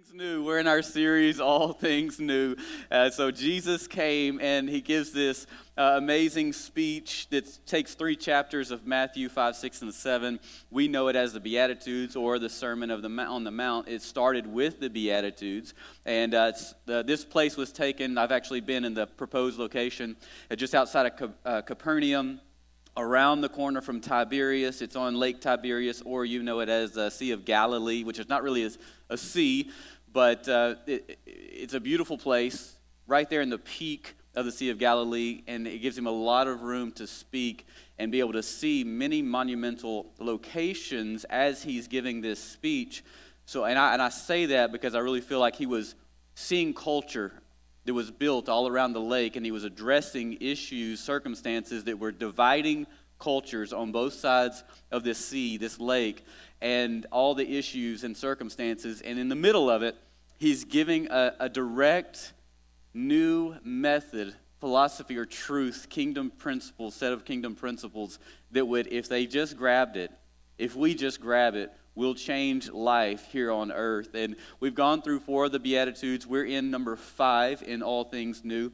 things new. We're in our series, All Things New. Uh, so Jesus came and he gives this uh, amazing speech that takes three chapters of Matthew 5, 6, and 7. We know it as the Beatitudes or the Sermon of the on the Mount. It started with the Beatitudes. And uh, this place was taken, I've actually been in the proposed location uh, just outside of uh, Capernaum around the corner from Tiberias. It's on Lake Tiberias, or you know it as the Sea of Galilee, which is not really a, a sea, but uh, it, it's a beautiful place right there in the peak of the Sea of Galilee, and it gives him a lot of room to speak and be able to see many monumental locations as he's giving this speech. So, and I, and I say that because I really feel like he was seeing culture that was built all around the lake, and he was addressing issues, circumstances that were dividing cultures on both sides of this sea, this lake, and all the issues and circumstances. And in the middle of it, he's giving a, a direct, new method, philosophy, or truth, kingdom principles, set of kingdom principles that would, if they just grabbed it, if we just grab it, will change life here on earth. And we've gone through four of the Beatitudes. We're in number five in All Things New.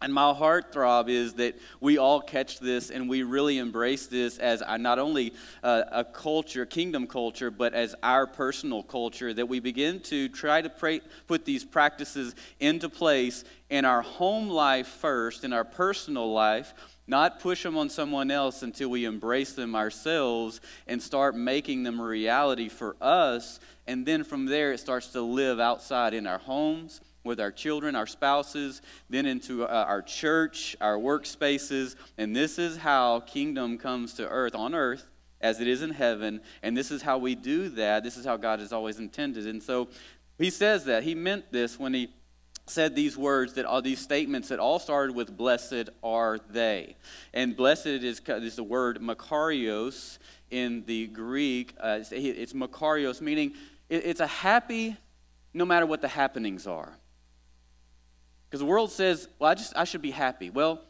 And my heart throb is that we all catch this and we really embrace this as not only a culture, kingdom culture, but as our personal culture, that we begin to try to pray, put these practices into place in our home life first, in our personal life, not push them on someone else until we embrace them ourselves and start making them a reality for us. And then from there, it starts to live outside in our homes, with our children, our spouses, then into uh, our church, our workspaces. And this is how kingdom comes to earth, on earth, as it is in heaven. And this is how we do that. This is how God has always intended. And so he says that. He meant this when he said these words that all these statements that all started with blessed are they. And blessed is, is the word makarios in the greek. Uh, it's, it's makarios meaning it, it's a happy no matter what the happenings are. Because the world says well i just i should be happy. Well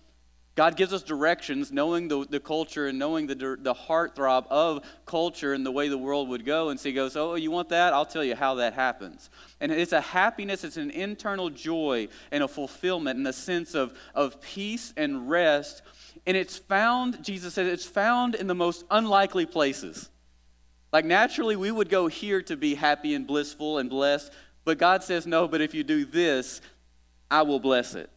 God gives us directions, knowing the, the culture and knowing the, the heartthrob of culture and the way the world would go. And so he goes, Oh, you want that? I'll tell you how that happens. And it's a happiness, it's an internal joy and a fulfillment and a sense of, of peace and rest. And it's found, Jesus said, it's found in the most unlikely places. Like naturally, we would go here to be happy and blissful and blessed. But God says, No, but if you do this, I will bless it.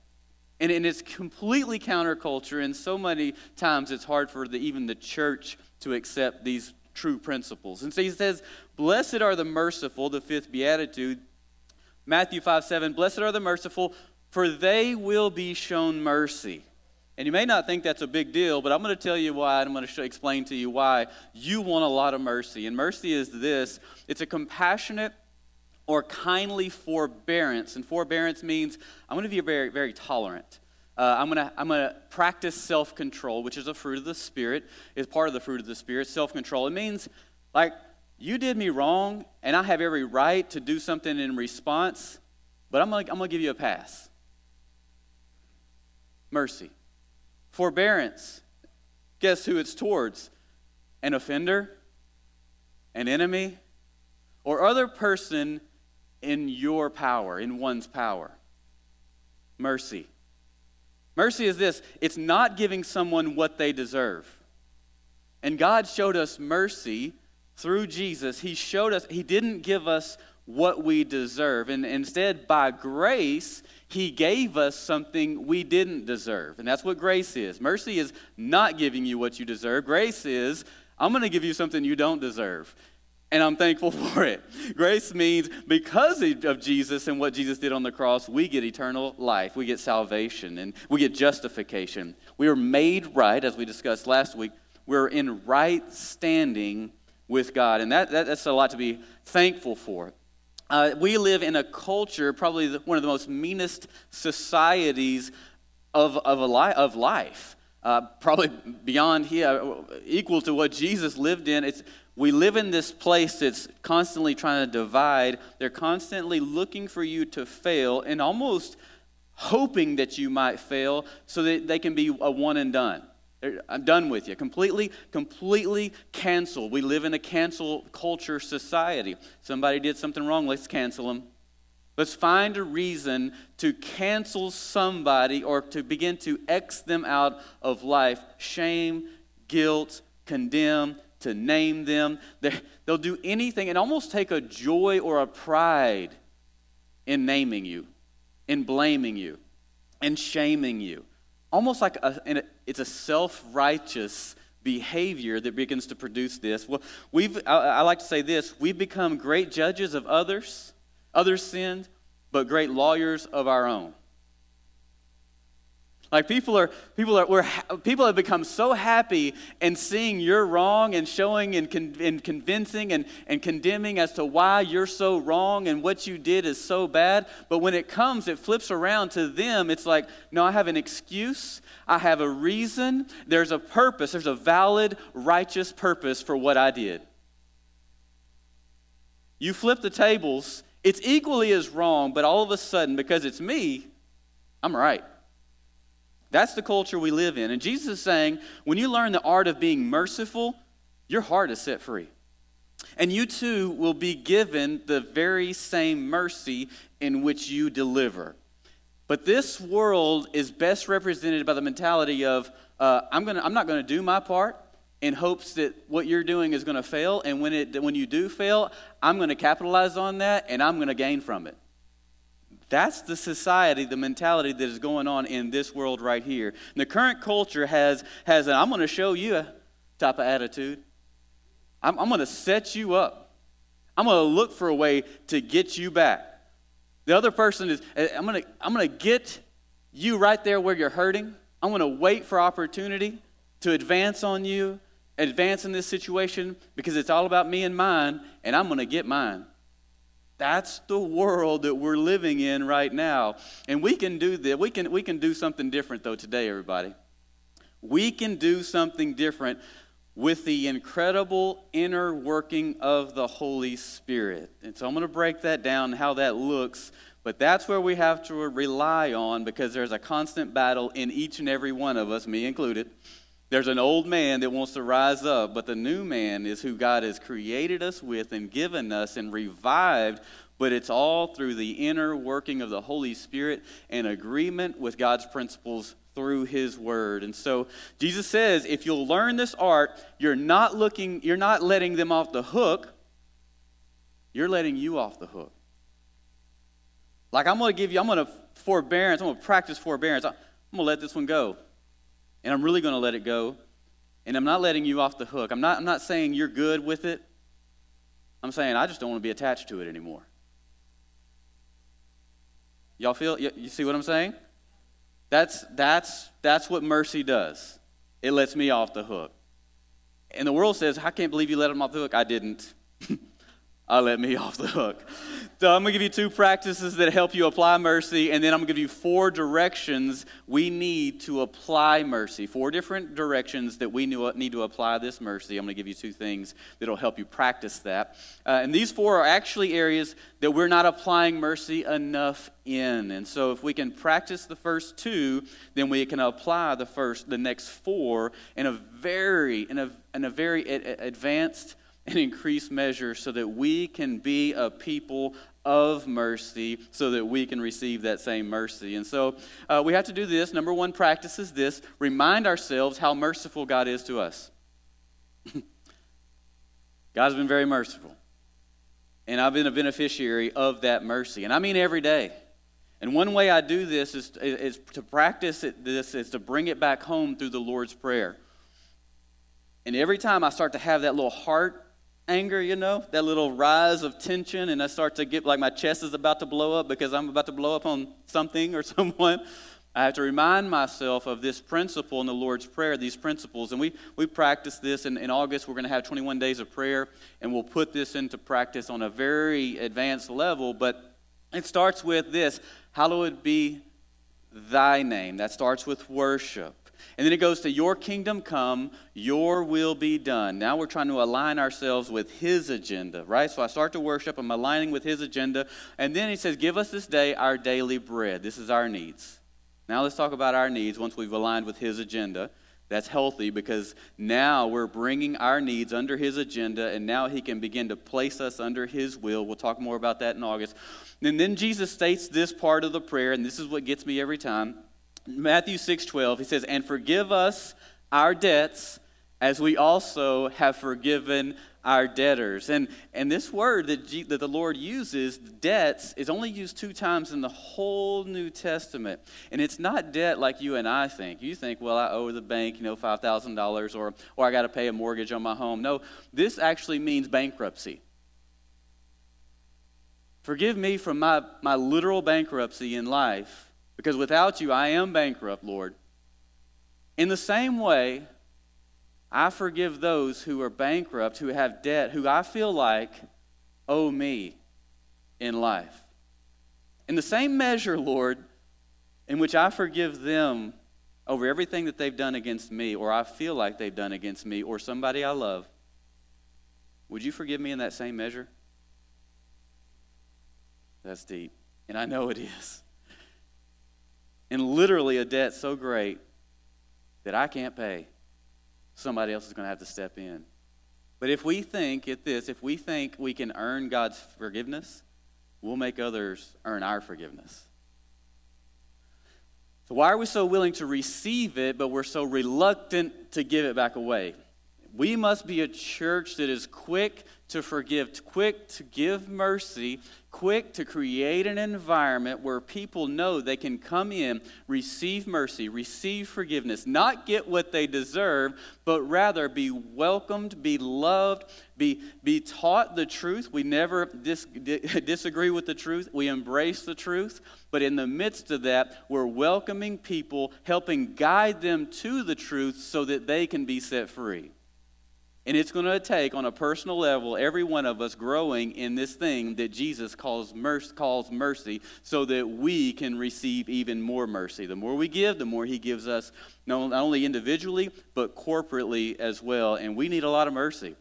And, and it's completely counterculture, and so many times it's hard for the, even the church to accept these true principles. And so he says, Blessed are the merciful, the fifth beatitude. Matthew 5 7, Blessed are the merciful, for they will be shown mercy. And you may not think that's a big deal, but I'm going to tell you why, and I'm going to explain to you why you want a lot of mercy. And mercy is this it's a compassionate or kindly forbearance. And forbearance means I'm going to be very, very tolerant. Uh, I'm going to I'm to practice self control, which is a fruit of the Spirit, is part of the fruit of the Spirit, self control. It means, like, you did me wrong, and I have every right to do something in response, but I'm going I'm going to give you a pass. Mercy. Forbearance. Guess who it's towards? An offender, an enemy, or other person in your power, in one's power. Mercy. Mercy is this it's not giving someone what they deserve. And God showed us mercy through Jesus. He showed us, He didn't give us what we deserve. And instead, by grace, He gave us something we didn't deserve. And that's what grace is. Mercy is not giving you what you deserve. Grace is, I'm going to give you something you don't deserve and I'm thankful for it. Grace means because of Jesus and what Jesus did on the cross, we get eternal life. We get salvation and we get justification. We are made right, as we discussed last week. We're in right standing with God. And that, that that's a lot to be thankful for. Uh, we live in a culture, probably the, one of the most meanest societies of, of, a li- of life. Uh, probably beyond here, equal to what Jesus lived in. It's we live in this place that's constantly trying to divide. They're constantly looking for you to fail and almost hoping that you might fail so that they can be a one and done. I'm done with you. Completely, completely canceled. We live in a cancel culture society. Somebody did something wrong, let's cancel them. Let's find a reason to cancel somebody or to begin to X them out of life. Shame, guilt, condemn, to name them. they they'll do anything and almost take a joy or a pride in naming you, in blaming you, in shaming you. Almost like a, it's a self righteous behavior that begins to produce this. Well, we've, I, I like to say this we've become great judges of others, others' sins, but great lawyers of our own. Like people are, people are, we're, people have become so happy in seeing you're wrong and showing and, con, and convincing and, and condemning as to why you're so wrong and what you did is so bad. But when it comes, it flips around to them. It's like, no, I have an excuse. I have a reason. There's a purpose. There's a valid, righteous purpose for what I did. You flip the tables, it's equally as wrong, but all of a sudden, because it's me, I'm right. That's the culture we live in. And Jesus is saying, when you learn the art of being merciful, your heart is set free. And you too will be given the very same mercy in which you deliver. But this world is best represented by the mentality of, uh, I'm, gonna, I'm not going to do my part in hopes that what you're doing is going to fail. And when, it, when you do fail, I'm going to capitalize on that and I'm going to gain from it. That's the society, the mentality that is going on in this world right here. And the current culture has, has an I'm going to show you a type of attitude. I'm, I'm going to set you up. I'm going to look for a way to get you back. The other person is, I'm going to, I'm going to get you right there where you're hurting. I'm going to wait for opportunity to advance on you, advance in this situation because it's all about me and mine, and I'm going to get mine. That's the world that we're living in right now. And we can do that. We can, we can do something different, though, today, everybody. We can do something different with the incredible inner working of the Holy Spirit. And so I'm going to break that down, how that looks. But that's where we have to rely on because there's a constant battle in each and every one of us, me included. There's an old man that wants to rise up, but the new man is who God has created us with and given us and revived. But it's all through the inner working of the Holy Spirit and agreement with God's principles through his word. And so Jesus says, if you'll learn this art, you're not looking, you're not letting them off the hook, you're letting you off the hook. Like I'm going to give you, I'm going to forbearance, I'm going to practice forbearance. I'm going to let this one go and I'm really going to let it go. And I'm not letting you off the hook. I'm not, I'm not saying you're good with it. I'm saying I just don't want to be attached to it anymore. Y'all feel, you, see what I'm saying? That's, that's, that's what mercy does. It lets me off the hook. And the world says, I can't believe you let him off the hook. I didn't. I let me off the hook. So I'm going to give you two practices that help you apply mercy, and then I'm going to give you four directions we need to apply mercy. Four different directions that we need to apply this mercy. I'm going to give you two things that will help you practice that. Uh, and these four are actually areas that we're not applying mercy enough in. And so if we can practice the first two, then we can apply the first, the next four in a very, in a, in a very advanced and increased measure so that we can be a people of mercy so that we can receive that same mercy. And so uh, we have to do this. Number one practice is this remind ourselves how merciful God is to us. God's been very merciful. And I've been a beneficiary of that mercy. And I mean every day. And one way I do this is, is to practice it, this is to bring it back home through the Lord's Prayer. And every time I start to have that little heart anger, you know, that little rise of tension, and I start to get like my chest is about to blow up because I'm about to blow up on something or someone. I have to remind myself of this principle in the Lord's Prayer, these principles. And we, we practice this. In, in August, we're going to have 21 days of prayer, and we'll put this into practice on a very advanced level. But it starts with this Hallowed be thy name. That starts with worship. And then it goes to your kingdom come, your will be done. Now we're trying to align ourselves with his agenda, right? So I start to worship, I'm aligning with his agenda. And then he says, Give us this day our daily bread. This is our needs. Now let's talk about our needs once we've aligned with his agenda. That's healthy because now we're bringing our needs under His agenda, and now He can begin to place us under His will. We'll talk more about that in August. And then Jesus states this part of the prayer, and this is what gets me every time. Matthew 6 12, He says, And forgive us our debts as we also have forgiven our debtors. And, and this word that, G, that the Lord uses, debts, is only used two times in the whole New Testament. And it's not debt like you and I think. You think, well, I owe the bank, you know, $5,000 or, or I got to pay a mortgage on my home. No, this actually means bankruptcy. Forgive me from my, my literal bankruptcy in life, because without you, I am bankrupt, Lord. In the same way, I forgive those who are bankrupt, who have debt, who I feel like owe me in life. In the same measure, Lord, in which I forgive them over everything that they've done against me, or I feel like they've done against me, or somebody I love, would you forgive me in that same measure? That's deep. And I know it is. And literally a debt so great that I can't pay somebody else is going to have to step in. But if we think, at this, if we think we can earn God's forgiveness, we'll make others earn our forgiveness. So, why are we so willing to receive it, but we're so reluctant to give it back away? We must be a church that is quick to forgive, quick to give mercy, quick to create an environment where people know they can come in, receive mercy, receive forgiveness, not get what they deserve, but rather be welcomed, be loved, be, be taught the truth. We never dis, disagree with the truth, we embrace the truth. But in the midst of that, we're welcoming people, helping guide them to the truth so that they can be set free. And it's going to take, on a personal level, every one of us growing in this thing that Jesus calls mercy, calls mercy so that we can receive even more mercy. The more we give, the more He gives us, not only individually, but corporately as well. And we need a lot of mercy.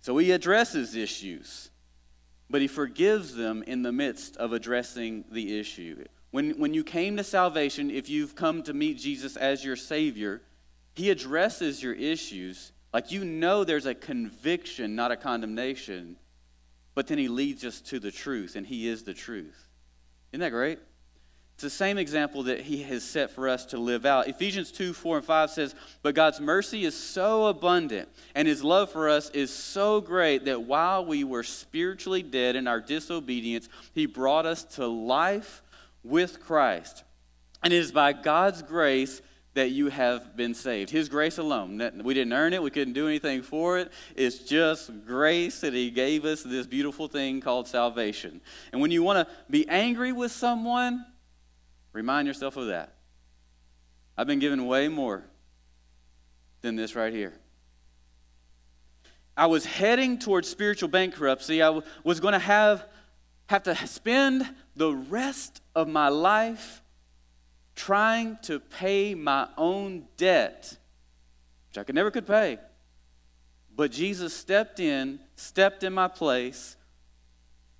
So He addresses issues, but He forgives them in the midst of addressing the issue. When, when you came to salvation, if you've come to meet Jesus as your Savior, He addresses your issues like you know there's a conviction, not a condemnation, but then he leads us to the truth, and he is the truth. Isn't that great? It's the same example that he has set for us to live out. Ephesians 2 4 and 5 says, But God's mercy is so abundant, and his love for us is so great that while we were spiritually dead in our disobedience, he brought us to life with Christ. And it is by God's grace that you have been saved. His grace alone. We didn't earn it, we couldn't do anything for it. It's just grace that He gave us this beautiful thing called salvation. And when you want to be angry with someone, remind yourself of that. I've been given way more than this right here. I was heading towards spiritual bankruptcy. I was going to have, have to spend the rest of my life trying to pay my own debt, which I could never could pay. But Jesus stepped in, stepped in my place,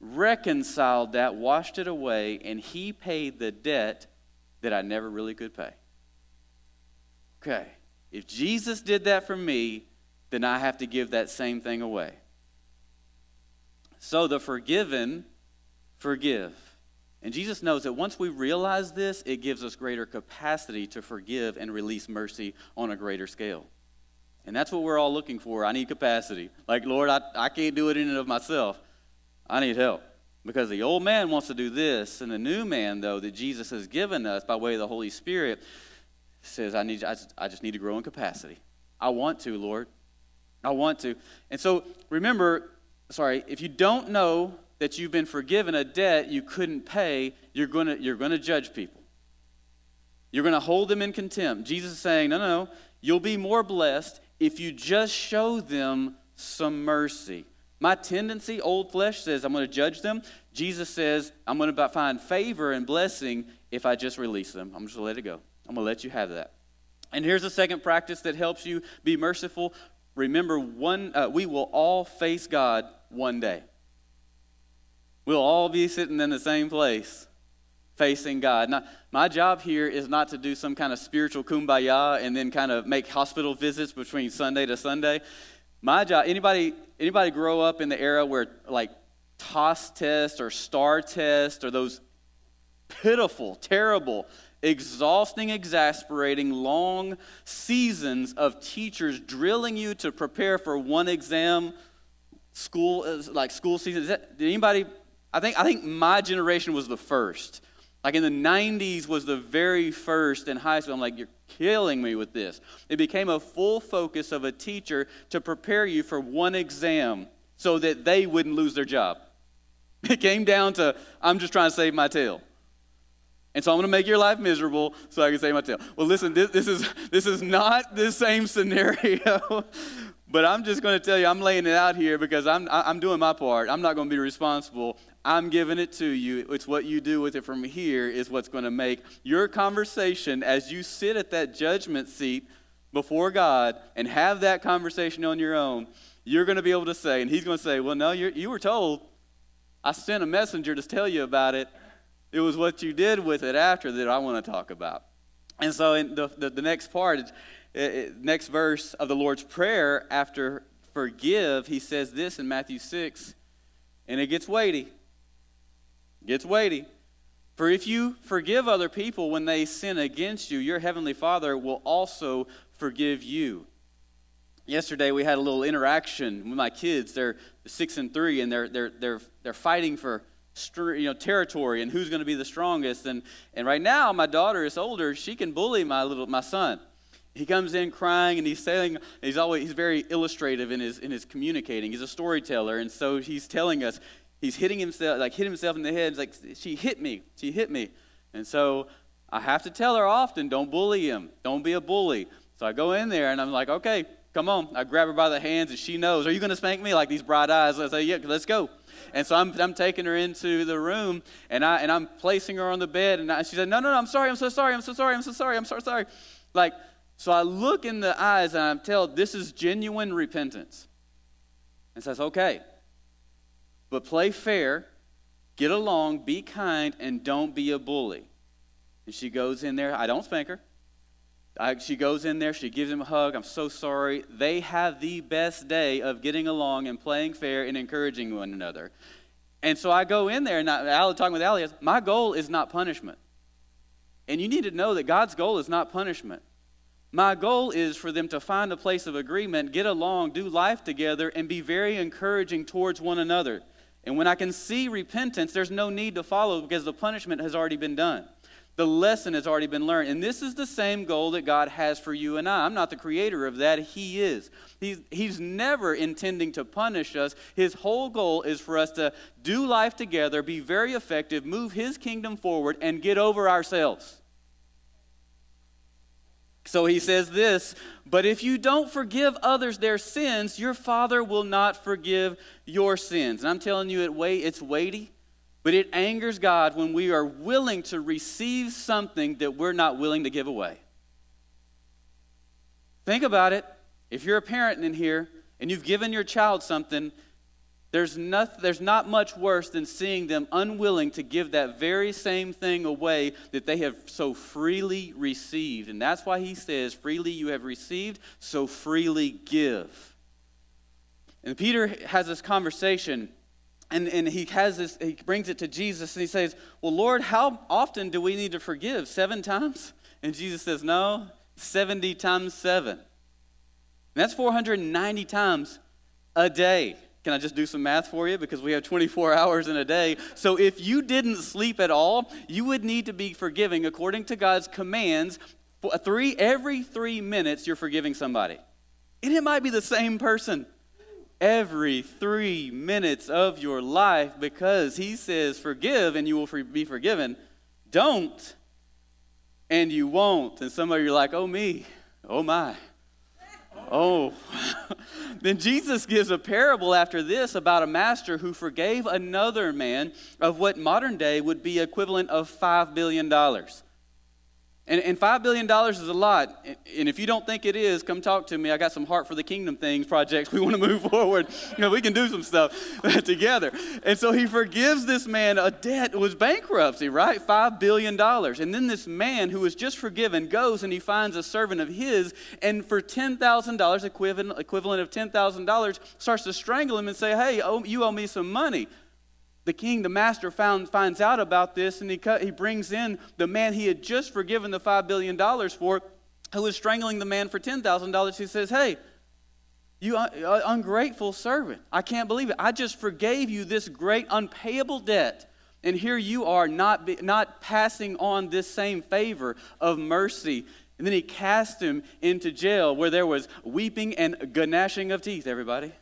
reconciled that, washed it away, and he paid the debt that I never really could pay. Okay, if Jesus did that for me, then I have to give that same thing away. So the forgiven forgive. And Jesus knows that once we realize this, it gives us greater capacity to forgive and release mercy on a greater scale. And that's what we're all looking for. I need capacity. Like, Lord, I, I can't do it in and of myself. I need help. Because the old man wants to do this, and the new man, though, that Jesus has given us by way of the Holy Spirit, says, I, need, I, just, I just need to grow in capacity. I want to, Lord. I want to. And so remember, sorry, if you don't know that you've been forgiven a debt you couldn't pay, you're going to you're going to judge people. You're going to hold them in contempt. Jesus is saying, no, no, no. You'll be more blessed if you just show them some mercy. My tendency, old flesh, says I'm going to judge them. Jesus says I'm going to find favor and blessing if I just release them. I'm just going to let it go. I'm going to let you have that. And here's a second practice that helps you be merciful. Remember, one, uh, we will all face God one day. We'll all be sitting in the same place. facing God. Now, my job here is not to do some kind of spiritual kumbaya and then kind of make hospital visits between Sunday to Sunday. My job, anybody, anybody grow up in the era where like TAAS test or STAR test or those pitiful, terrible, exhausting, exasperating, long seasons of teachers drilling you to prepare for one exam, school uh, like school season. That, did anybody? I think I think my generation was the first. Like in the 90s was the very first in high school. I'm like, you're killing me with this. It became a full focus of a teacher to prepare you for one exam so that they wouldn't lose their job. It came down to, I'm just trying to save my tail. And so I'm going to make your life miserable so I can save my tail. Well, listen, this, this, is, this is not the same scenario, but I'm just going to tell you, I'm laying it out here because I'm, I'm doing my part. I'm not going to be responsible. I'm giving it to you. It's what you do with it from here is what's going to make your conversation as you sit at that judgment seat before God and have that conversation on your own. You're going to be able to say, and He's going to say, Well, no, you were told. I sent a messenger to tell you about it. It was what you did with it after that I want to talk about. And so, in the, the, the next part, Uh, uh, next verse of the Lord's Prayer after forgive, He says this in Matthew 6, and it gets weighty gets weighty. For if you forgive other people when they sin against you, your heavenly Father will also forgive you. Yesterday we had a little interaction with my kids. They're six and three, and they're they're they're they're fighting for you know territory and who's going to be the strongest. And and right now my daughter is older. She can bully my little my son. He comes in crying and he's saying he's always he's very illustrative in his in his communicating. He's a storyteller, and so he's telling us he's hitting himself, like hit himself in the head. It's like, she hit me. She hit me. And so I have to tell her often, don't bully him. Don't be a bully. So I go in there and I'm like, okay, come on. I grab her by the hands and she knows, are you going to spank me? Like these bright eyes. I say, yeah, let's go. And so I'm, I'm taking her into the room and, I, and I'm placing her on the bed. And I, she said, no, no, no, I'm sorry. I'm so sorry. I'm so sorry. I'm so sorry. I'm so sorry. Like, so I look in the eyes and I tell, this is genuine repentance. And says, okay, but play fair, get along, be kind, and don't be a bully. And she goes in there. I don't spank her. I, she goes in there. She gives him a hug. I'm so sorry. They have the best day of getting along and playing fair and encouraging one another. And so I go in there, and I, talking with Allie, my goal is not punishment. And you need to know that God's goal is not punishment. My goal is for them to find a place of agreement, get along, do life together, and be very encouraging towards one another. And when I can see repentance, there's no need to follow because the punishment has already been done. The lesson has already been learned. And this is the same goal that God has for you and I. I'm not the creator of that, He is. He's, he's never intending to punish us. His whole goal is for us to do life together, be very effective, move His kingdom forward, and get over ourselves. So he says this, but if you don't forgive others their sins, your Father will not forgive your sins. And I'm telling you, it it's weighty, but it angers God when we are willing to receive something that we're not willing to give away. Think about it. If you're a parent in here and you've given your child something there's not, there's not much worse than seeing them unwilling to give that very same thing away that they have so freely received. And that's why he says, Freely you have received, so freely give. And Peter has this conversation, and, and he has this, he brings it to Jesus, and he says, Well, Lord, how often do we need to forgive? Seven times? And Jesus says, No, 70 times seven. And that's 490 times a day. Can I just do some math for you? Because we have 24 hours in a day. So if you didn't sleep at all, you would need to be forgiving according to God's commands. Uh, three, every three minutes, you're forgiving somebody. And it might be the same person every three minutes of your life because He says, Forgive and you will be forgiven. Don't and you won't. And some of you are like, Oh, me. Oh, my. Oh. then Jesus gives a parable after this about a master who forgave another man of what modern day would be equivalent of $5 billion. And, and $5 billion is a lot. And if you don't think it is, come talk to me. I got some Heart for the Kingdom things, projects we want to move forward. You know, we can do some stuff together. And so he forgives this man a debt. It was bankruptcy, right? $5 billion. And then this man who was just forgiven goes and he finds a servant of his and for $10,000, equivalent, equivalent of $10,000, starts to strangle him and say, hey, oh, you owe me some money the king, the master, found, finds out about this and he, cut, he brings in the man he had just forgiven the $5 billion for, who was strangling the man for $10,000. He says, Hey, you uh, ungrateful servant, I can't believe it. I just forgave you this great unpayable debt. And here you are not, be, not passing on this same favor of mercy. And then he cast him into jail where there was weeping and gnashing of teeth, everybody.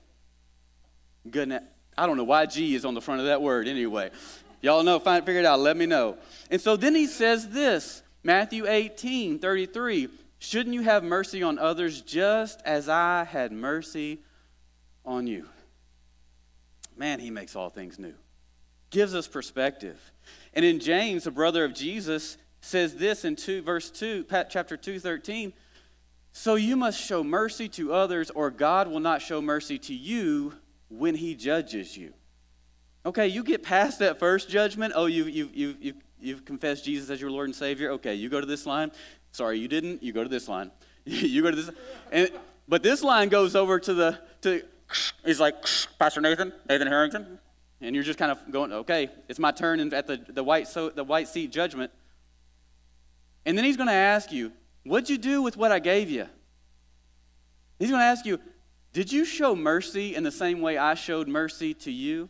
Gna- I don't know why G is on the front of that word anyway. Y'all know, find, figure it out, let me know. And so then he says this Matthew 18, 33. Shouldn't you have mercy on others just as I had mercy on you? Man, he makes all things new. Gives us perspective. And in James, the brother of Jesus, says this in 2 verse 2, chapter 2, 13. So you must show mercy to others, or God will not show mercy to you when he judges you. Okay, you get past that first judgment. Oh, you, you, you, you, you've confessed Jesus as your Lord and Savior. Okay, you go to this line. Sorry, you didn't. You go to this line. you go to this. And, but this line goes over to the, to, he's like, Pastor Nathan, Nathan Harrington. And you're just kind of going, okay, it's my turn at the, the, white, so, the white seat judgment. And then he's going to ask you, what'd you do with what I gave you? He's going to ask you, did you show mercy in the same way I showed mercy to you?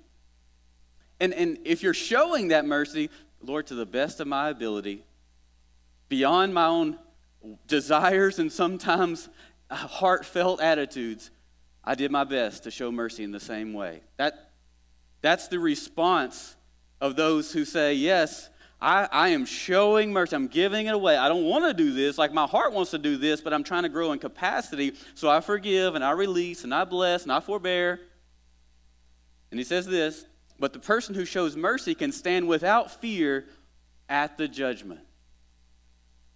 And, and if you're showing that mercy, Lord, to the best of my ability, beyond my own desires and sometimes heartfelt attitudes, I did my best to show mercy in the same way. That, that's the response of those who say, Yes, I, I am showing mercy. I'm giving it away. I don't want to do this. Like my heart wants to do this, but I'm trying to grow in capacity. So I forgive and I release and I bless and I forbear. And he says this But the person who shows mercy can stand without fear at the judgment.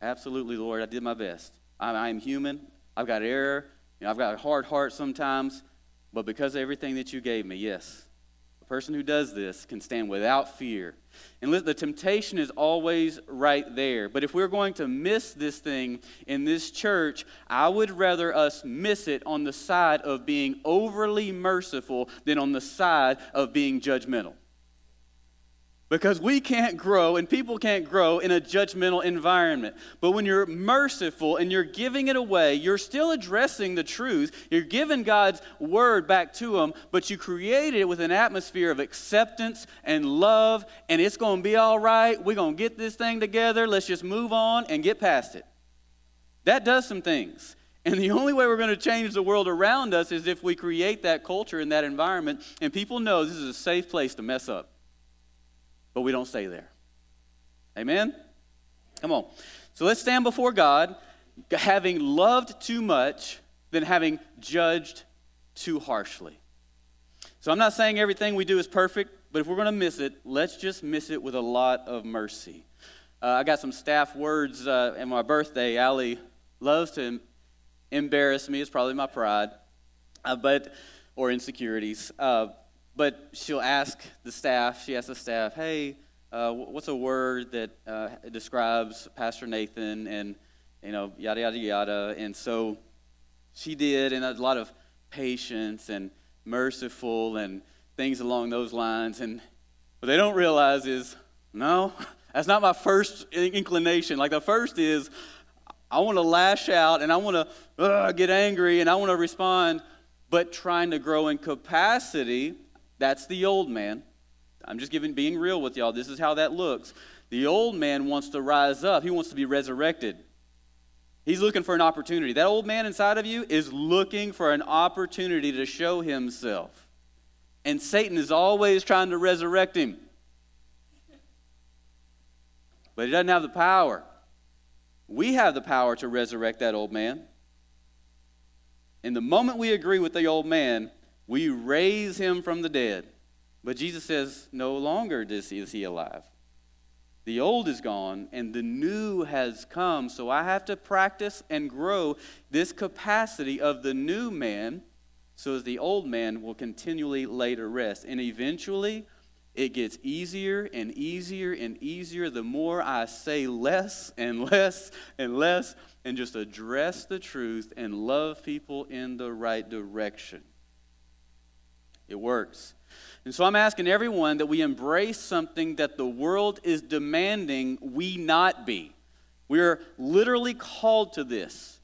Absolutely, Lord. I did my best. I, I am human. I've got error. You know, I've got a hard heart sometimes. But because of everything that you gave me, yes, the person who does this can stand without fear and the temptation is always right there. But if we're going to miss this thing in this church, I would rather us miss it on the side of being overly merciful than on the side of being judgmental. Because we can't grow and people can't grow in a judgmental environment. But when you're merciful and you're giving it away, you're still addressing the truth. You're giving God's word back to them, but you created it with an atmosphere of acceptance and love, and it's going to be all right. We're going to get this thing together. Let's just move on and get past it. That does some things. And the only way we're going to change the world around us is if we create that culture and that environment, and people know this is a safe place to mess up but we don't stay there. Amen? Come on. So let's stand before God, having loved too much, than having judged too harshly. So I'm not saying everything we do is perfect, but if we're going to miss it, let's just miss it with a lot of mercy. Uh, I got some staff words uh, in my birthday. Allie loves to embarrass me. It's probably my pride, uh, but or insecurities. But she'll ask the staff, she asks the staff, hey, uh, what's a word that uh, describes Pastor Nathan and, you know, yada, yada, yada. And so she did, and a lot of patience and merciful and things along those lines. And what they don't realize is, no, that's not my first inclination. Like the first is, I want to lash out and I want to uh, get angry and I want to respond, but trying to grow in capacity that's the old man. I'm just giving being real with y'all. This is how that looks. The old man wants to rise up. He wants to be resurrected. He's looking for an opportunity. That old man inside of you is looking for an opportunity to show himself. And Satan is always trying to resurrect him. But he doesn't have the power. We have the power to resurrect that old man. And the moment we agree with the old man, we raise him from the dead. But Jesus says, no longer is he alive. The old is gone and the new has come. So I have to practice and grow this capacity of the new man so as the old man will continually lay to rest. And eventually, it gets easier and easier and easier the more I say less and less and less and just address the truth and love people in the right direction. It works. And so I'm asking everyone that we embrace something that the world is demanding we not be. We are literally called to this.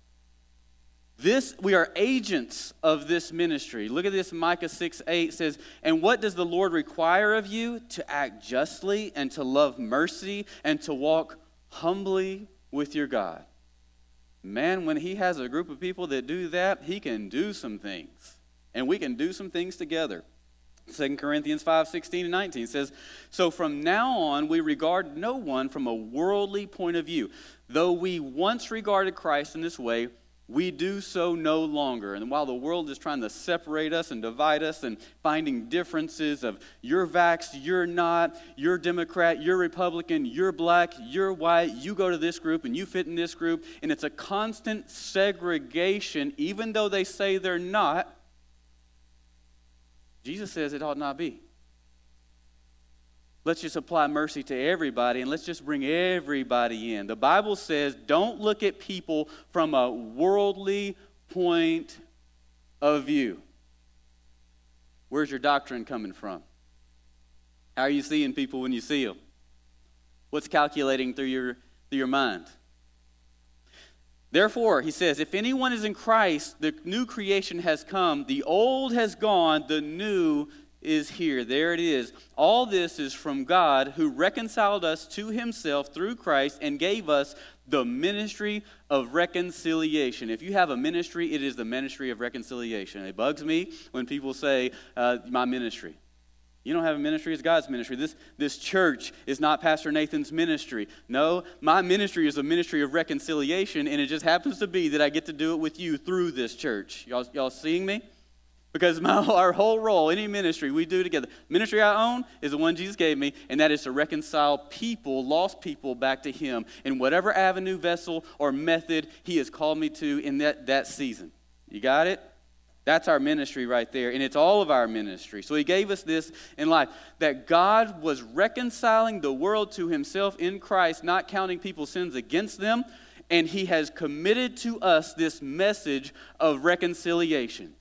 This, we are agents of this ministry. Look at this, Micah 6 8 says, And what does the Lord require of you? To act justly and to love mercy and to walk humbly with your God. Man, when he has a group of people that do that, he can do some things. And we can do some things together. 2 Corinthians 5 16 and 19 says, So from now on, we regard no one from a worldly point of view. Though we once regarded Christ in this way, we do so no longer. And while the world is trying to separate us and divide us and finding differences of you're vaxxed, you're not, you're Democrat, you're Republican, you're black, you're white, you go to this group and you fit in this group, and it's a constant segregation, even though they say they're not, Jesus says it ought not be. Let's just apply mercy to everybody and let's just bring everybody in. The Bible says don't look at people from a worldly point of view. Where's your doctrine coming from? How are you seeing people when you see them? What's calculating through your, through your mind? Therefore, he says, if anyone is in Christ, the new creation has come, the old has gone, the new is here. There it is. All this is from God who reconciled us to himself through Christ and gave us the ministry of reconciliation. If you have a ministry, it is the ministry of reconciliation. It bugs me when people say, uh, my ministry. You don't have a ministry, it's God's ministry. This, this church is not Pastor Nathan's ministry. No, my ministry is a ministry of reconciliation, and it just happens to be that I get to do it with you through this church. Y'all, y'all seeing me? Because my, our whole role, any ministry we do together, ministry I own is the one Jesus gave me, and that is to reconcile people, lost people, back to Him in whatever avenue, vessel, or method He has called me to in that, that season. You got it? That's our ministry right there, and it's all of our ministry. So He gave us this in life that God was reconciling the world to Himself in Christ, not counting people's sins against them, and He has committed to us this message of reconciliation.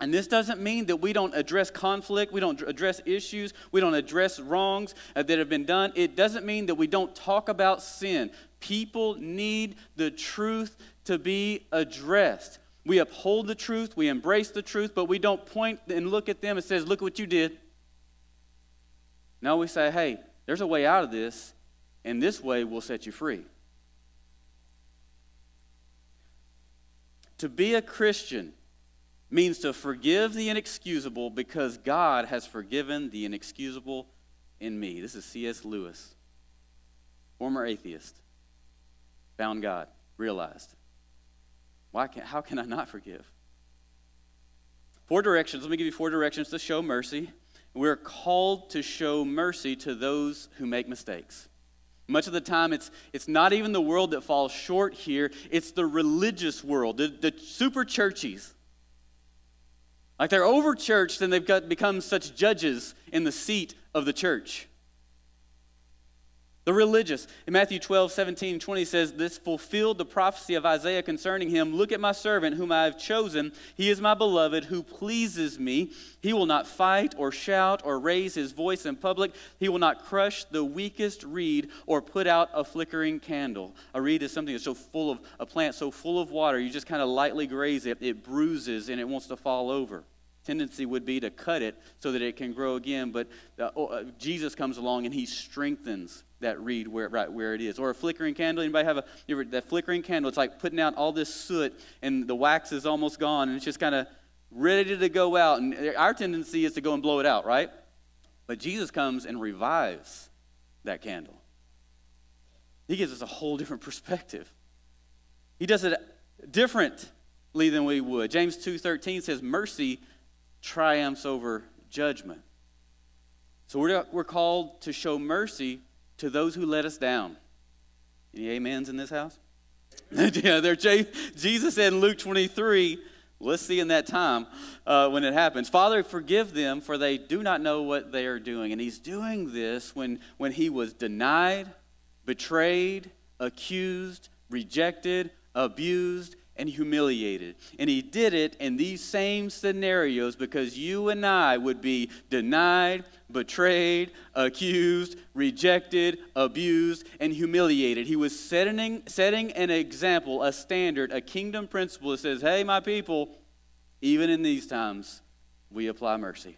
And this doesn't mean that we don't address conflict, we don't address issues, we don't address wrongs uh, that have been done. It doesn't mean that we don't talk about sin. People need the truth to be addressed. We uphold the truth, we embrace the truth, but we don't point and look at them and says, "Look what you did." No, we say, "Hey, there's a way out of this, and this way will set you free." To be a Christian means to forgive the inexcusable because God has forgiven the inexcusable in me. This is C.S. Lewis, former atheist, found God, realized. Why can, how can I not forgive? Four directions. Let me give you four directions to show mercy. We're called to show mercy to those who make mistakes. Much of the time, it's, it's not even the world that falls short here, it's the religious world, the, the super churchies like they're over churched and they've got, become such judges in the seat of the church. The religious. In Matthew 12, 17, 20 says, This fulfilled the prophecy of Isaiah concerning him. Look at my servant, whom I have chosen. He is my beloved, who pleases me. He will not fight or shout or raise his voice in public. He will not crush the weakest reed or put out a flickering candle. A reed is something that's so full of, a plant so full of water, you just kind of lightly graze it, it bruises and it wants to fall over tendency would be to cut it so that it can grow again. But uh, Jesus comes along and he strengthens that reed where, right where it is. Or a flickering candle. Anybody have a ever, that flickering candle? It's like putting out all this soot and the wax is almost gone and it's just kind of ready to go out. And our tendency is to go and blow it out, right? But Jesus comes and revives that candle. He gives us a whole different perspective. He does it differently than we would. James 2:13 says mercy triumphs over judgment. So we're, we're called to show mercy to those who let us down. Any amens in this house? yeah, there, Jesus said in Luke 23, let's see in that time uh, when it happens. Father, forgive them, for they do not know what they are doing. And he's doing this when, when he was denied, betrayed, accused, rejected, abused, and humiliated. And he did it in these same scenarios because you and I would be denied, betrayed, accused, rejected, abused, and humiliated. He was setting, setting an example, a standard, a kingdom principle that says, hey, my people, even in these times, we apply mercy.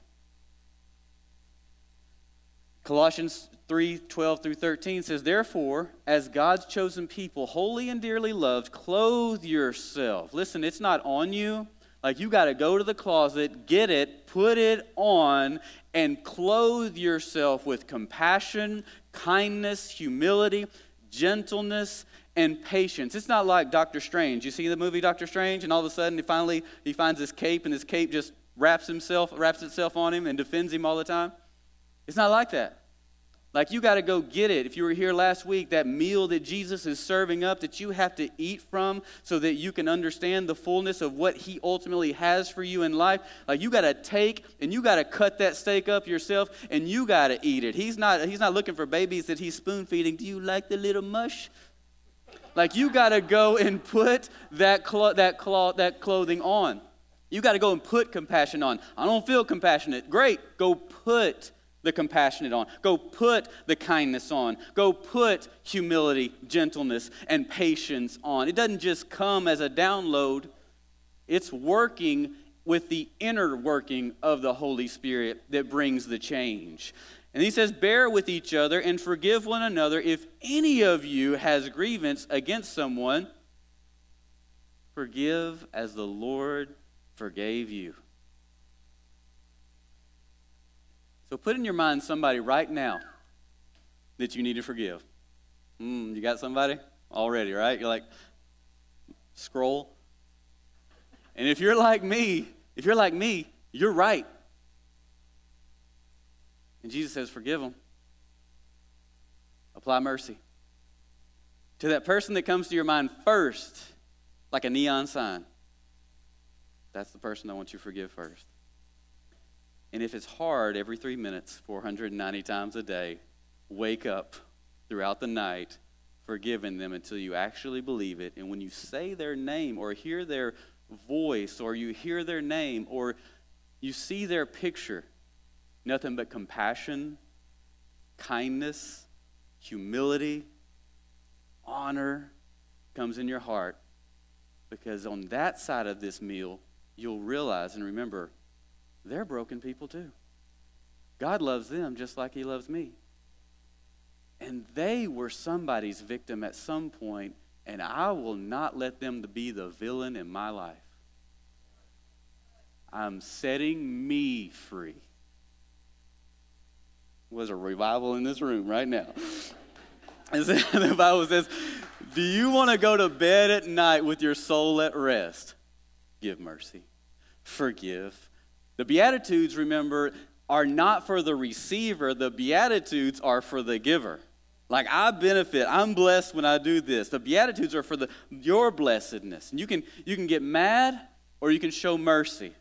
Colossians 3 12 through 13 says, Therefore, as God's chosen people, holy and dearly loved, clothe yourself. Listen, it's not on you. Like you got to go to the closet, get it, put it on, and clothe yourself with compassion, kindness, humility, gentleness, and patience. It's not like Doctor Strange. You see the movie Doctor Strange, and all of a sudden he finally he finds his cape, and his cape just wraps himself, wraps itself on him, and defends him all the time. It's not like that. Like you got to go get it. If you were here last week, that meal that Jesus is serving up that you have to eat from so that you can understand the fullness of what he ultimately has for you in life. Like you got to take and you got to cut that steak up yourself and you got to eat it. He's not he's not looking for babies that he's spoon feeding. Do you like the little mush? Like you got to go and put that clo- that cloth that clothing on. You got to go and put compassion on. I don't feel compassionate. Great. Go put the compassionate on. Go put the kindness on. Go put humility, gentleness, and patience on. It doesn't just come as a download, it's working with the inner working of the Holy Spirit that brings the change. And he says, Bear with each other and forgive one another if any of you has grievance against someone. Forgive as the Lord forgave you. So put in your mind somebody right now that you need to forgive. Mm, you got somebody already, right? You're like, scroll. And if you're like me, if you're like me, you're right. And Jesus says, forgive them. Apply mercy. To that person that comes to your mind first, like a neon sign, that's the person I want you to forgive first. And if it's hard every three minutes, 490 times a day, wake up throughout the night, forgiving them until you actually believe it. And when you say their name or hear their voice or you hear their name or you see their picture, nothing but compassion, kindness, humility, honor comes in your heart. Because on that side of this meal, you'll realize and remember they're broken people too. God loves them just like He loves me. And they were somebody's victim at some point, and I will not let them be the villain in my life. I'm setting me free. Was a revival in this room right now. And the Bible says, Do you want to go to bed at night with your soul at rest? Give mercy, forgive, the Beatitudes, remember, are not for the receiver, the Beatitudes are for the giver. Like I benefit, I'm blessed when I do this. The Beatitudes are for the, your blessedness. And you can, you can get mad or you can show mercy.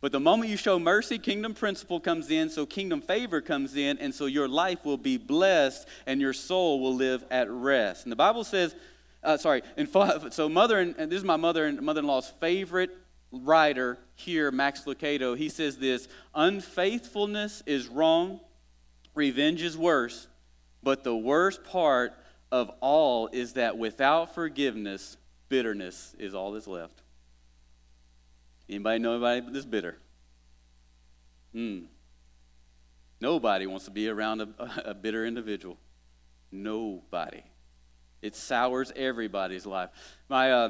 But the moment you show mercy, kingdom principle comes in, so kingdom favor comes in, and so your life will be blessed and your soul will live at rest. And the Bible says, uh, sorry, five, so mother and, and this is my mother and mother-in-law's favorite writer here, Max Lucado, he says this Unfaithfulness is wrong, revenge is worse, but the worst part of all is that without forgiveness, bitterness is all that's left. Anybody know anybody that's bitter? Hmm. Nobody wants to be around a, a bitter individual. Nobody. It sours everybody's life. My uh,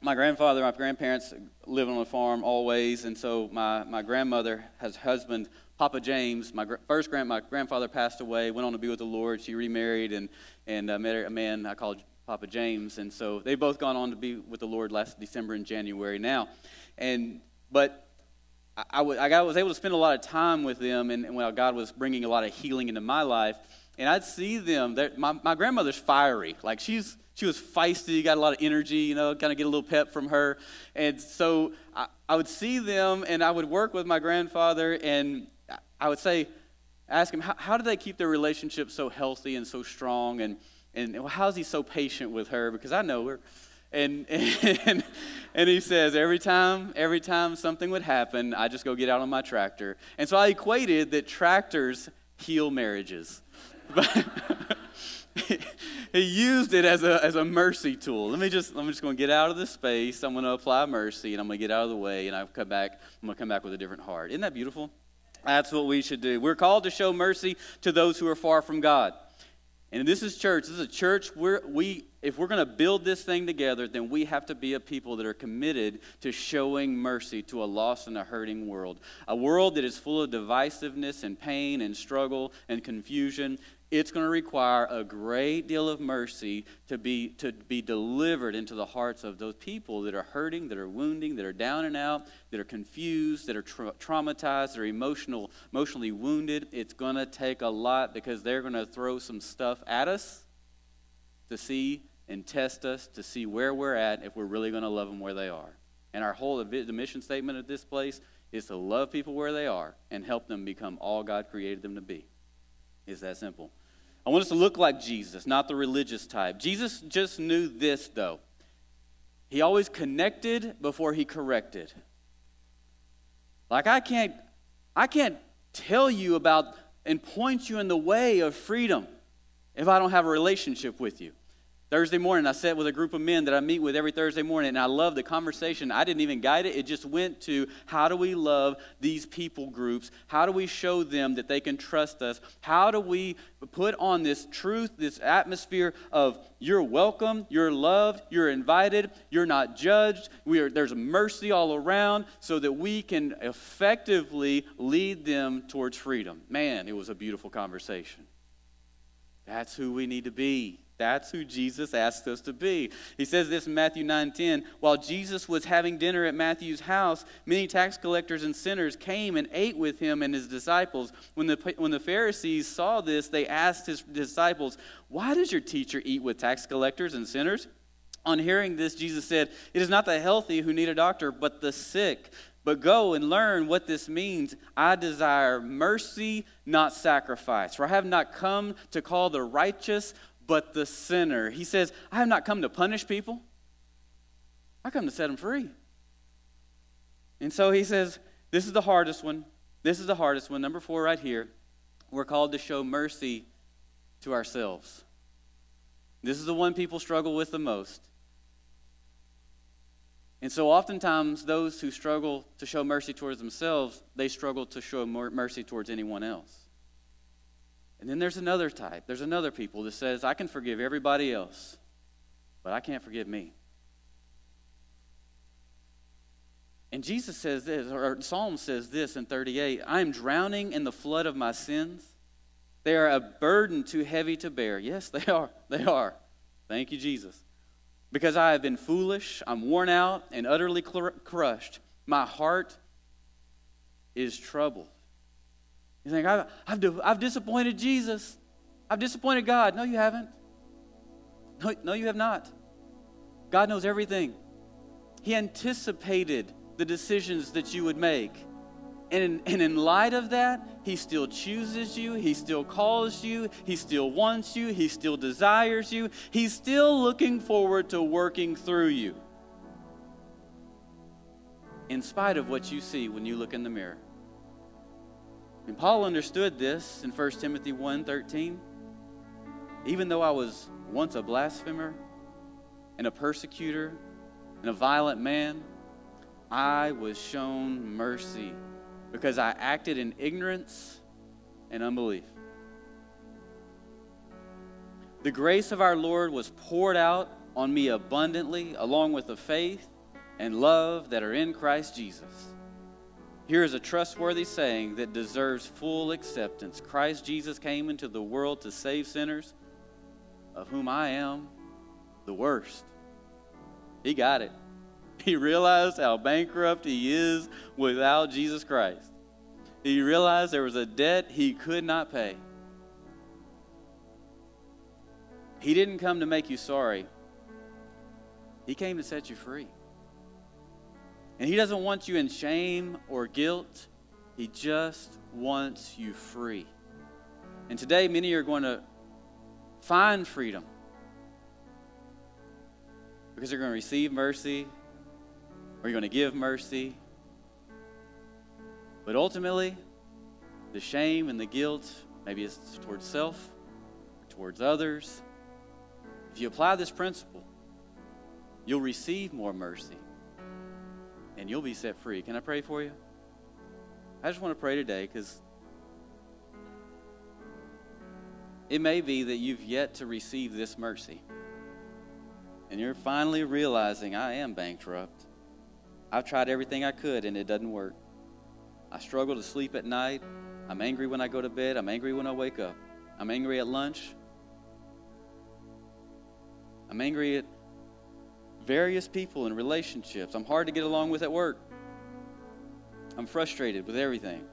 my grandfather, my grandparents live on a farm always, and so my, my grandmother, has husband, Papa James, my gr- first grand, my grandfather passed away, went on to be with the Lord. She remarried and, and uh, met a man I called Papa James, and so they've both gone on to be with the Lord last December and January now. And but I, I, w- I was able to spend a lot of time with them, and, and while God was bringing a lot of healing into my life, and I'd see them. My, my grandmother's fiery. Like she's she was feisty, got a lot of energy, you know, kind of get a little pep from her. And so I, I would see them, and I would work with my grandfather, and I would say, ask him, how, how do they keep their relationship so healthy and so strong? And, and how is he so patient with her? Because I know her. And, and, and he says, every time, every time something would happen, I just go get out on my tractor. And so I equated that tractors heal marriages. he used it as a, as a mercy tool. Let me just, I'm just going to get out of this space. I'm going to apply mercy, and I'm going to get out of the way, and I've come back, I'm going to come back with a different heart. Isn't that beautiful? That's what we should do. We're called to show mercy to those who are far from God. And this is church. This is a church where we, if we're going to build this thing together, then we have to be a people that are committed to showing mercy to a lost and a hurting world. A world that is full of divisiveness and pain and struggle and confusion it's going to require a great deal of mercy to be, to be delivered into the hearts of those people that are hurting, that are wounding, that are down and out, that are confused, that are tra- traumatized, that are emotional, emotionally wounded. It's going to take a lot because they're going to throw some stuff at us to see and test us to see where we're at if we're really going to love them where they are. And our whole the mission statement of this place is to love people where they are and help them become all God created them to be. It's that simple. I want us to look like Jesus, not the religious type. Jesus just knew this, though. He always connected before he corrected. Like I can't I can't tell you about and point you in the way of freedom if I don't have a relationship with you. Thursday morning, I sat with a group of men that I meet with every Thursday morning, and I love the conversation. I didn't even guide it, it just went to how do we love these people groups? How do we show them that they can trust us? How do we put on this truth, this atmosphere of you're welcome, you're loved, you're invited, you're not judged, we are, there's mercy all around, so that we can effectively lead them towards freedom? Man, it was a beautiful conversation. That's who we need to be. That's who Jesus asked us to be. He says this in Matthew 9 10. While Jesus was having dinner at Matthew's house, many tax collectors and sinners came and ate with him and his disciples. When the, when the Pharisees saw this, they asked his disciples, Why does your teacher eat with tax collectors and sinners? On hearing this, Jesus said, It is not the healthy who need a doctor, but the sick. But go and learn what this means. I desire mercy, not sacrifice. For I have not come to call the righteous, but the sinner. He says, I have not come to punish people, I come to set them free. And so he says, This is the hardest one. This is the hardest one. Number four, right here. We're called to show mercy to ourselves. This is the one people struggle with the most. And so, oftentimes, those who struggle to show mercy towards themselves, they struggle to show mercy towards anyone else. And then there's another type. There's another people that says, I can forgive everybody else, but I can't forgive me. And Jesus says this, or Psalm says this in 38 I am drowning in the flood of my sins. They are a burden too heavy to bear. Yes, they are. They are. Thank you, Jesus. Because I have been foolish, I'm worn out and utterly crushed. My heart is troubled. You think, I've, I've, I've disappointed Jesus. I've disappointed God. No, you haven't. No, no, you have not. God knows everything. He anticipated the decisions that you would make. And in, and in light of that, He still chooses you. He still calls you. He still wants you. He still desires you. He's still looking forward to working through you. In spite of what you see when you look in the mirror. And Paul understood this in 1 Timothy 1:13. Even though I was once a blasphemer and a persecutor and a violent man, I was shown mercy because I acted in ignorance and unbelief. The grace of our Lord was poured out on me abundantly, along with the faith and love that are in Christ Jesus. Here is a trustworthy saying that deserves full acceptance Christ Jesus came into the world to save sinners, of whom I am the worst. He got it. He realized how bankrupt he is without Jesus Christ. He realized there was a debt he could not pay. He didn't come to make you sorry, He came to set you free. And He doesn't want you in shame or guilt, He just wants you free. And today, many are going to find freedom because they're going to receive mercy or you're going to give mercy. But ultimately, the shame and the guilt, maybe it's towards self, towards others. If you apply this principle, you'll receive more mercy and you'll be set free. Can I pray for you? I just want to pray today because it may be that you've yet to receive this mercy. And you're finally realizing, I am bankrupt. I've tried everything I could and it doesn't work. I struggle to sleep at night. I'm angry when I go to bed. I'm angry when I wake up. I'm angry at lunch. I'm angry at various people and relationships. I'm hard to get along with at work. I'm frustrated with everything.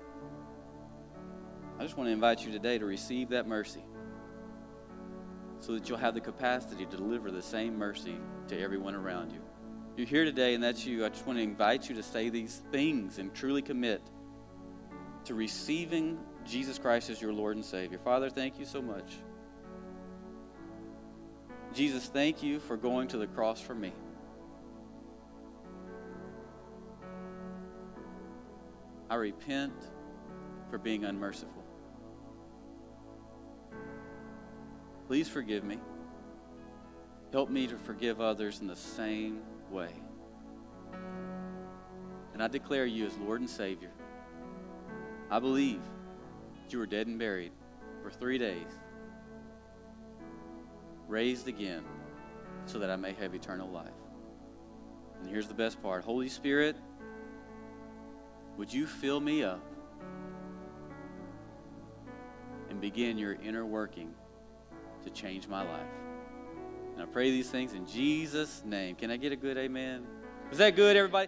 I just want to invite you today to receive that mercy so that you'll have the capacity to deliver the same mercy to everyone around you. You're here today and that's you. I just want to invite you to say these things and truly commit to receiving Jesus Christ as your Lord and Savior. Father, thank you so much. Jesus, thank you for going to the cross for me. I repent for being unmerciful. Please forgive me. Help me to forgive others in the same way. And I declare you as Lord and Savior. I believe that you were dead and buried for three days, raised again, so that I may have eternal life. And here's the best part Holy Spirit, would you fill me up and begin your inner working to change my life? And I pray these things in Jesus' name. Can I get a good amen? Was that good, everybody?